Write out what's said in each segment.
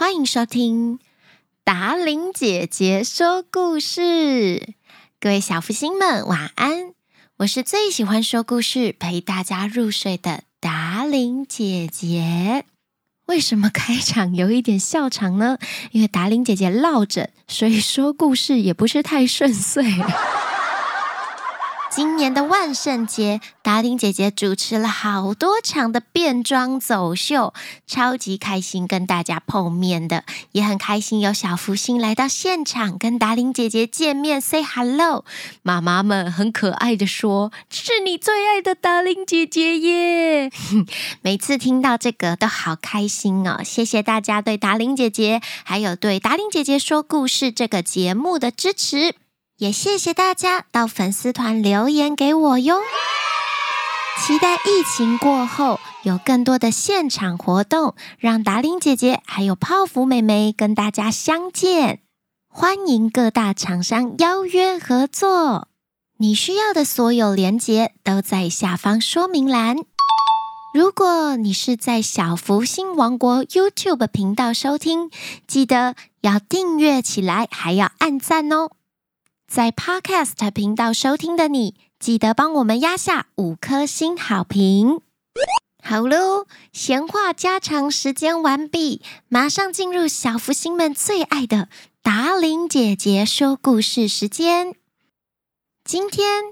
欢迎收听达玲姐姐说故事。各位小福星们，晚安！我是最喜欢说故事、陪大家入睡的达玲姐姐。为什么开场有一点笑场呢？因为达玲姐姐落枕，所以说故事也不是太顺遂。今年的万圣节，达玲姐姐主持了好多场的变装走秀，超级开心跟大家碰面的，也很开心有小福星来到现场跟达玲姐姐见面，say hello。妈妈们很可爱的说：“是你最爱的达玲姐姐耶！” 每次听到这个都好开心哦，谢谢大家对达玲姐姐，还有对达玲姐姐说故事这个节目的支持。也谢谢大家到粉丝团留言给我哟，期待疫情过后有更多的现场活动，让达令姐姐还有泡芙妹妹跟大家相见。欢迎各大厂商邀约合作，你需要的所有链接都在下方说明栏。如果你是在小福星王国 YouTube 频道收听，记得要订阅起来，还要按赞哦。在 Podcast 频道收听的你，记得帮我们压下五颗星好评。好喽，闲话家常时间完毕，马上进入小福星们最爱的达玲姐姐说故事时间。今天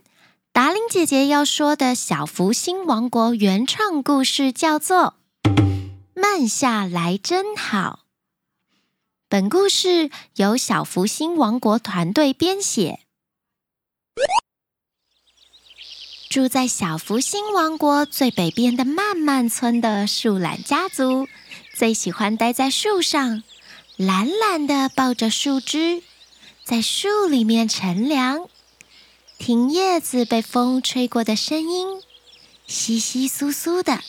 达玲姐姐要说的小福星王国原创故事叫做《慢下来真好》。本故事由小福星王国团队编写。住在小福星王国最北边的曼曼村的树懒家族，最喜欢待在树上，懒懒的抱着树枝，在树里面乘凉，听叶子被风吹过的声音，稀稀疏疏的。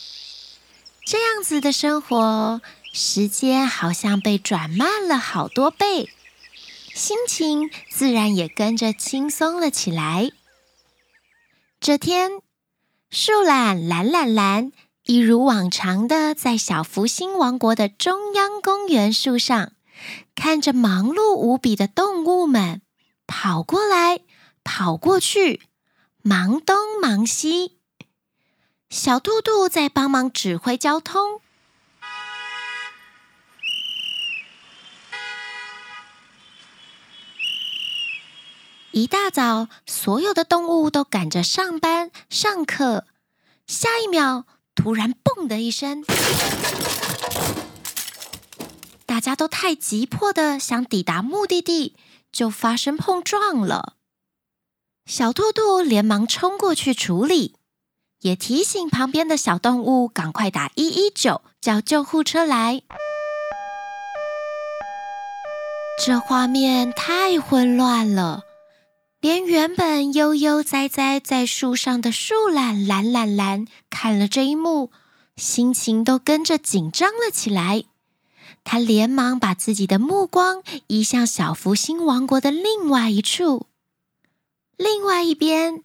这样子的生活。时间好像被转慢了好多倍，心情自然也跟着轻松了起来。这天，树懒懒懒懒一如往常的在小福星王国的中央公园树上，看着忙碌无比的动物们跑过来跑过去，忙东忙西。小兔兔在帮忙指挥交通。一大早，所有的动物都赶着上班、上课。下一秒，突然“嘣”的一声，大家都太急迫的想抵达目的地，就发生碰撞了。小兔兔连忙冲过去处理，也提醒旁边的小动物赶快打一一九，叫救护车来。这画面太混乱了。连原本悠悠哉哉在树上的树懒懒懒懒，看了这一幕，心情都跟着紧张了起来。他连忙把自己的目光移向小福星王国的另外一处。另外一边，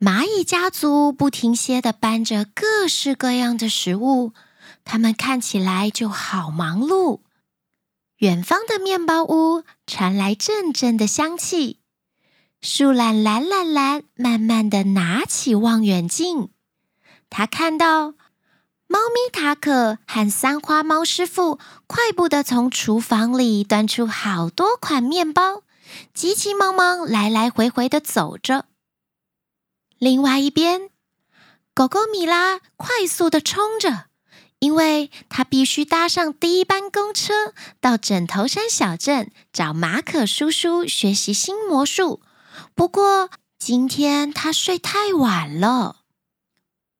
蚂蚁家族不停歇地搬着各式各样的食物，他们看起来就好忙碌。远方的面包屋传来阵阵的香气。树懒懒懒懒，慢慢的拿起望远镜，他看到猫咪塔可和三花猫师傅快步的从厨房里端出好多款面包，急急忙忙来来回回的走着。另外一边，狗狗米拉快速的冲着，因为它必须搭上第一班公车到枕头山小镇找马可叔叔学习新魔术。不过今天他睡太晚了，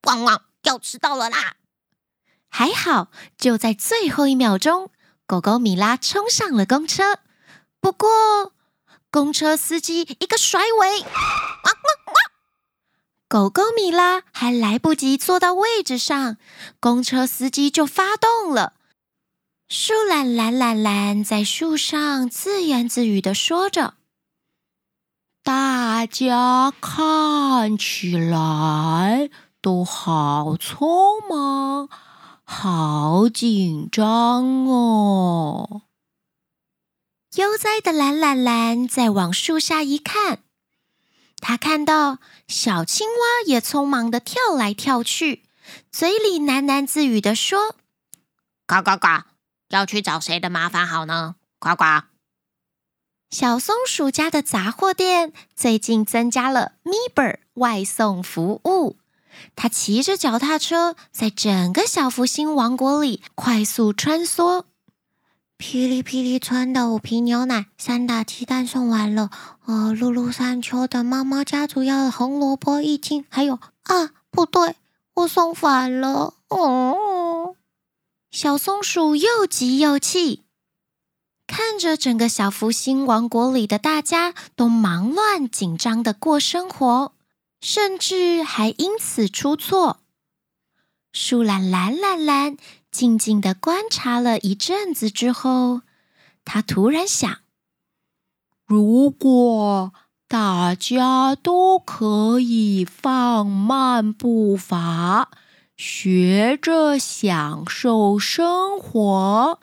汪汪，要迟到了啦！还好，就在最后一秒钟，狗狗米拉冲上了公车。不过，公车司机一个甩尾，汪汪汪！狗狗米拉还来不及坐到位置上，公车司机就发动了。树懒懒懒懒在树上自言自语的说着。大家看起来都好匆忙，好紧张哦！悠哉的蓝蓝蓝再往树下一看，他看到小青蛙也匆忙的跳来跳去，嘴里喃喃自语的说：“呱呱呱，要去找谁的麻烦好呢？呱呱。”小松鼠家的杂货店最近增加了 Meber 外送服务。他骑着脚踏车，在整个小福星王国里快速穿梭。霹雳霹雳村的五瓶牛奶、三打鸡蛋送完了。呃，露露山丘的妈妈家族要的红萝卜一斤，还有啊，不对，我送反了。哦，小松鼠又急又气。看着整个小福星王国里的大家都忙乱紧张的过生活，甚至还因此出错。树懒蓝蓝蓝静静的观察了一阵子之后，他突然想：如果大家都可以放慢步伐，学着享受生活。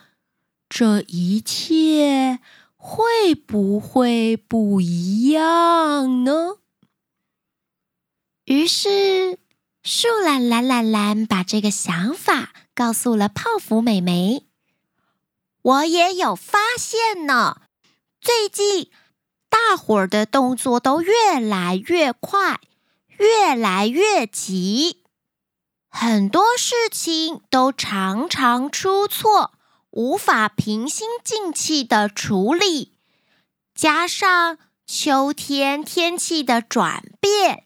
这一切会不会不一样呢？于是，树懒懒懒懒把这个想法告诉了泡芙美眉。我也有发现呢，最近大伙儿的动作都越来越快，越来越急，很多事情都常常出错。无法平心静气的处理，加上秋天天气的转变，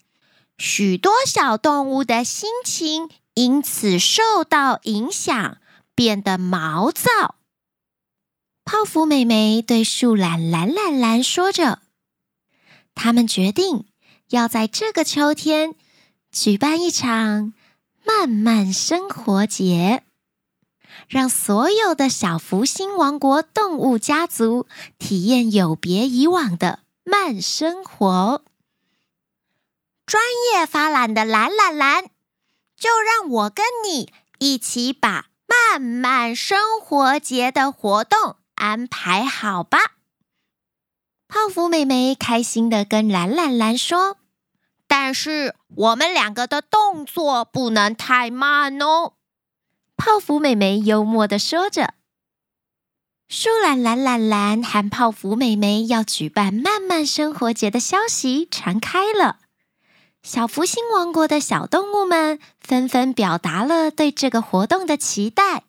许多小动物的心情因此受到影响，变得毛躁。泡芙美眉对树懒懒懒蓝说着：“他们决定要在这个秋天举办一场慢慢生活节。”让所有的小福星王国动物家族体验有别以往的慢生活。专业发懒的懒懒蓝，就让我跟你一起把慢慢生活节的活动安排好吧。泡芙美眉开心地跟懒懒蓝说：“但是我们两个的动作不能太慢哦。”泡芙美眉幽默的说着：“树懒懒懒懒和泡芙美眉要举办慢慢生活节的消息传开了，小福星王国的小动物们纷纷表达了对这个活动的期待。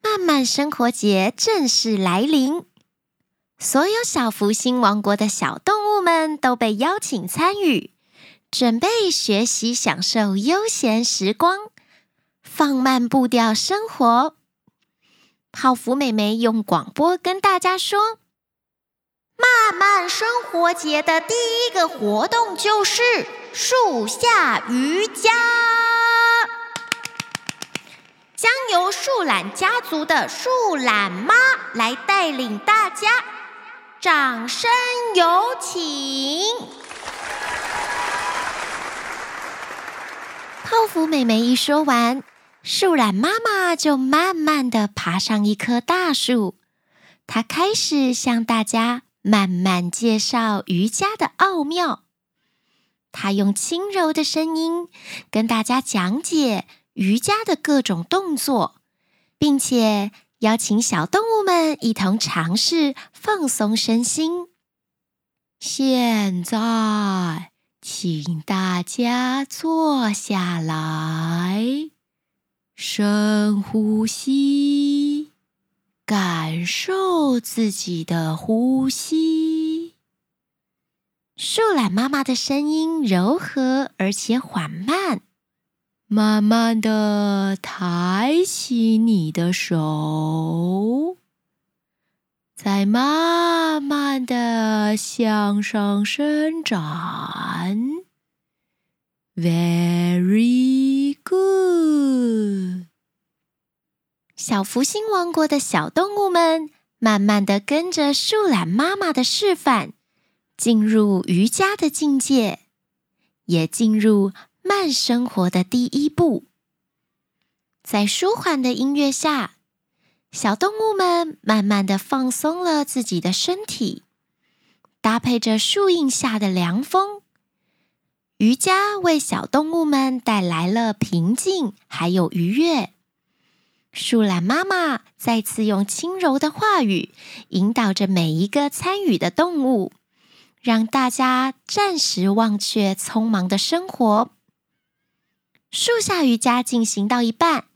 慢慢生活节正式来临，所有小福星王国的小动物们都被邀请参与，准备学习享受悠闲时光。”放慢步调生活。泡芙美眉用广播跟大家说：“慢慢生活节的第一个活动就是树下瑜伽，将由树懒家族的树懒妈来带领大家。掌声有请！”泡芙美眉一说完。树懒妈妈就慢慢地爬上一棵大树，她开始向大家慢慢介绍瑜伽的奥妙。她用轻柔的声音跟大家讲解瑜伽的各种动作，并且邀请小动物们一同尝试放松身心。现在，请大家坐下来。深呼吸，感受自己的呼吸。树懒妈妈的声音柔和而且缓慢，慢慢的抬起你的手，再慢慢的向上伸展。Very good。小福星王国的小动物们慢慢的跟着树懒妈妈的示范，进入瑜伽的境界，也进入慢生活的第一步。在舒缓的音乐下，小动物们慢慢的放松了自己的身体，搭配着树荫下的凉风，瑜伽为小动物们带来了平静还有愉悦。树懒妈妈再次用轻柔的话语引导着每一个参与的动物，让大家暂时忘却匆忙的生活。树下瑜伽进行到一半，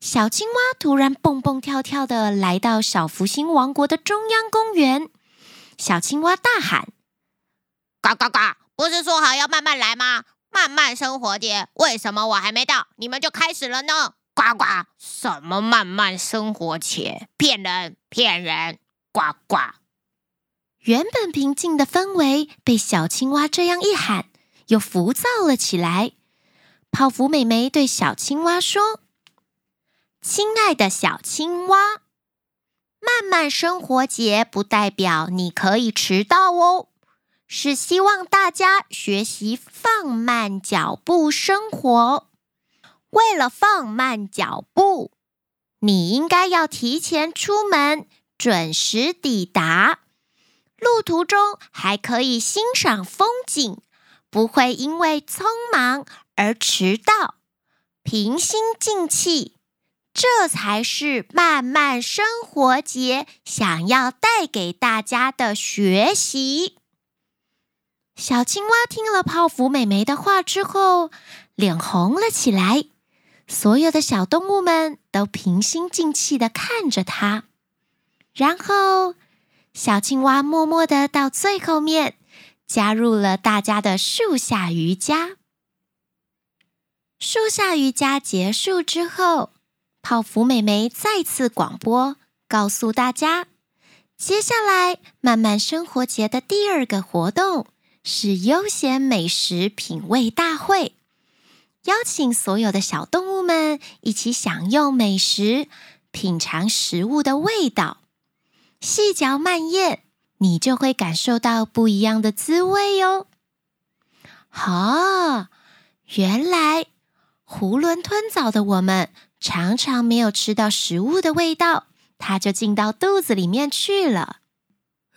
小青蛙突然蹦蹦跳跳的来到小福星王国的中央公园。小青蛙大喊：“呱呱呱！不是说好要慢慢来吗？慢慢生活节，为什么我还没到，你们就开始了呢？”呱呱！什么慢慢生活且骗人骗人！呱呱！原本平静的氛围被小青蛙这样一喊，又浮躁了起来。泡芙妹妹对小青蛙说：“亲爱的小青蛙，慢慢生活节不代表你可以迟到哦，是希望大家学习放慢脚步生活。”为了放慢脚步，你应该要提前出门，准时抵达。路途中还可以欣赏风景，不会因为匆忙而迟到。平心静气，这才是慢慢生活节想要带给大家的学习。小青蛙听了泡芙妹妹的话之后，脸红了起来。所有的小动物们都平心静气的看着它，然后小青蛙默默的到最后面，加入了大家的树下瑜伽。树下瑜伽结束之后，泡芙美眉再次广播，告诉大家，接下来慢慢生活节的第二个活动是悠闲美食品味大会。邀请所有的小动物们一起享用美食，品尝食物的味道，细嚼慢咽，你就会感受到不一样的滋味哟。哦，原来囫囵吞枣的我们常常没有吃到食物的味道，它就进到肚子里面去了。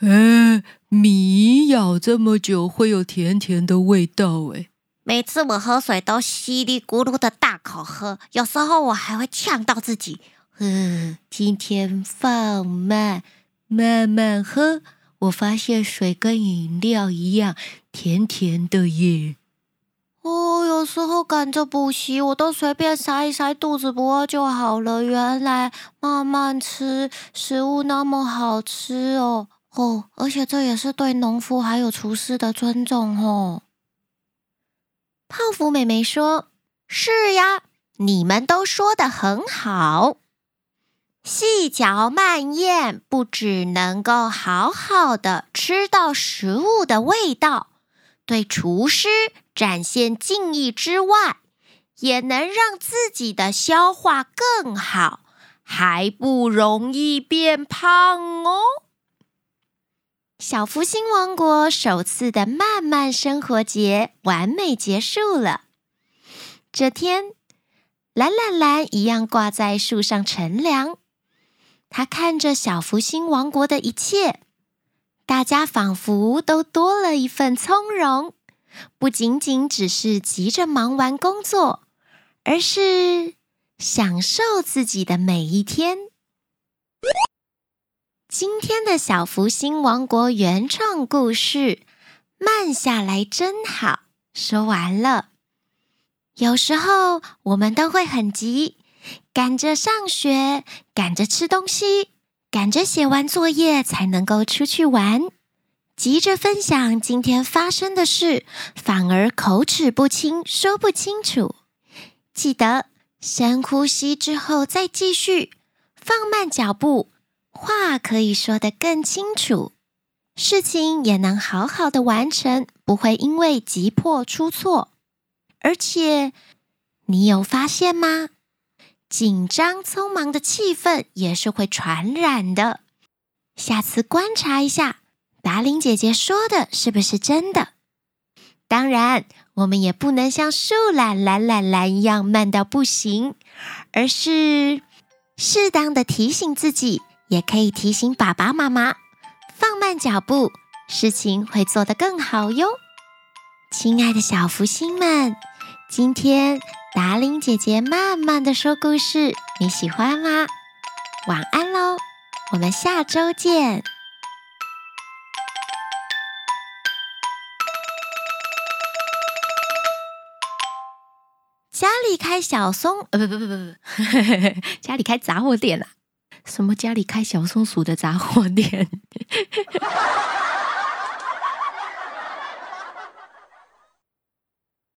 哎，米咬这么久会有甜甜的味道哎。每次我喝水都稀里咕噜的大口喝，有时候我还会呛到自己。嗯，今天放慢，慢慢喝。我发现水跟饮料一样甜甜的耶。哦，有时候赶着补习，我都随便塞一塞，肚子不饿就好了。原来慢慢吃食物那么好吃哦。哦，而且这也是对农夫还有厨师的尊重哦。泡芙妹妹说：“是呀，你们都说得很好。细嚼慢咽，不只能够好好的吃到食物的味道，对厨师展现敬意之外，也能让自己的消化更好，还不容易变胖哦。”小福星王国首次的慢慢生活节完美结束了。这天，蓝蓝蓝一样挂在树上乘凉。他看着小福星王国的一切，大家仿佛都多了一份从容，不仅仅只是急着忙完工作，而是享受自己的每一天。今天的小福星王国原创故事《慢下来真好》说完了。有时候我们都会很急，赶着上学，赶着吃东西，赶着写完作业才能够出去玩，急着分享今天发生的事，反而口齿不清，说不清楚。记得深呼吸之后再继续，放慢脚步。话可以说得更清楚，事情也能好好的完成，不会因为急迫出错。而且，你有发现吗？紧张匆忙的气氛也是会传染的。下次观察一下，达伶姐姐说的是不是真的？当然，我们也不能像树懒懒懒懒一样慢到不行，而是适当的提醒自己，也可以提醒爸爸妈妈放慢脚步，事情会做得更好哟。亲爱的小福星们，今天达令姐姐慢慢的说故事，你喜欢吗？晚安喽，我们下周见。家里开小松，呃，不不不不不，家里开杂货店啊？什么家里开小松鼠的杂货店？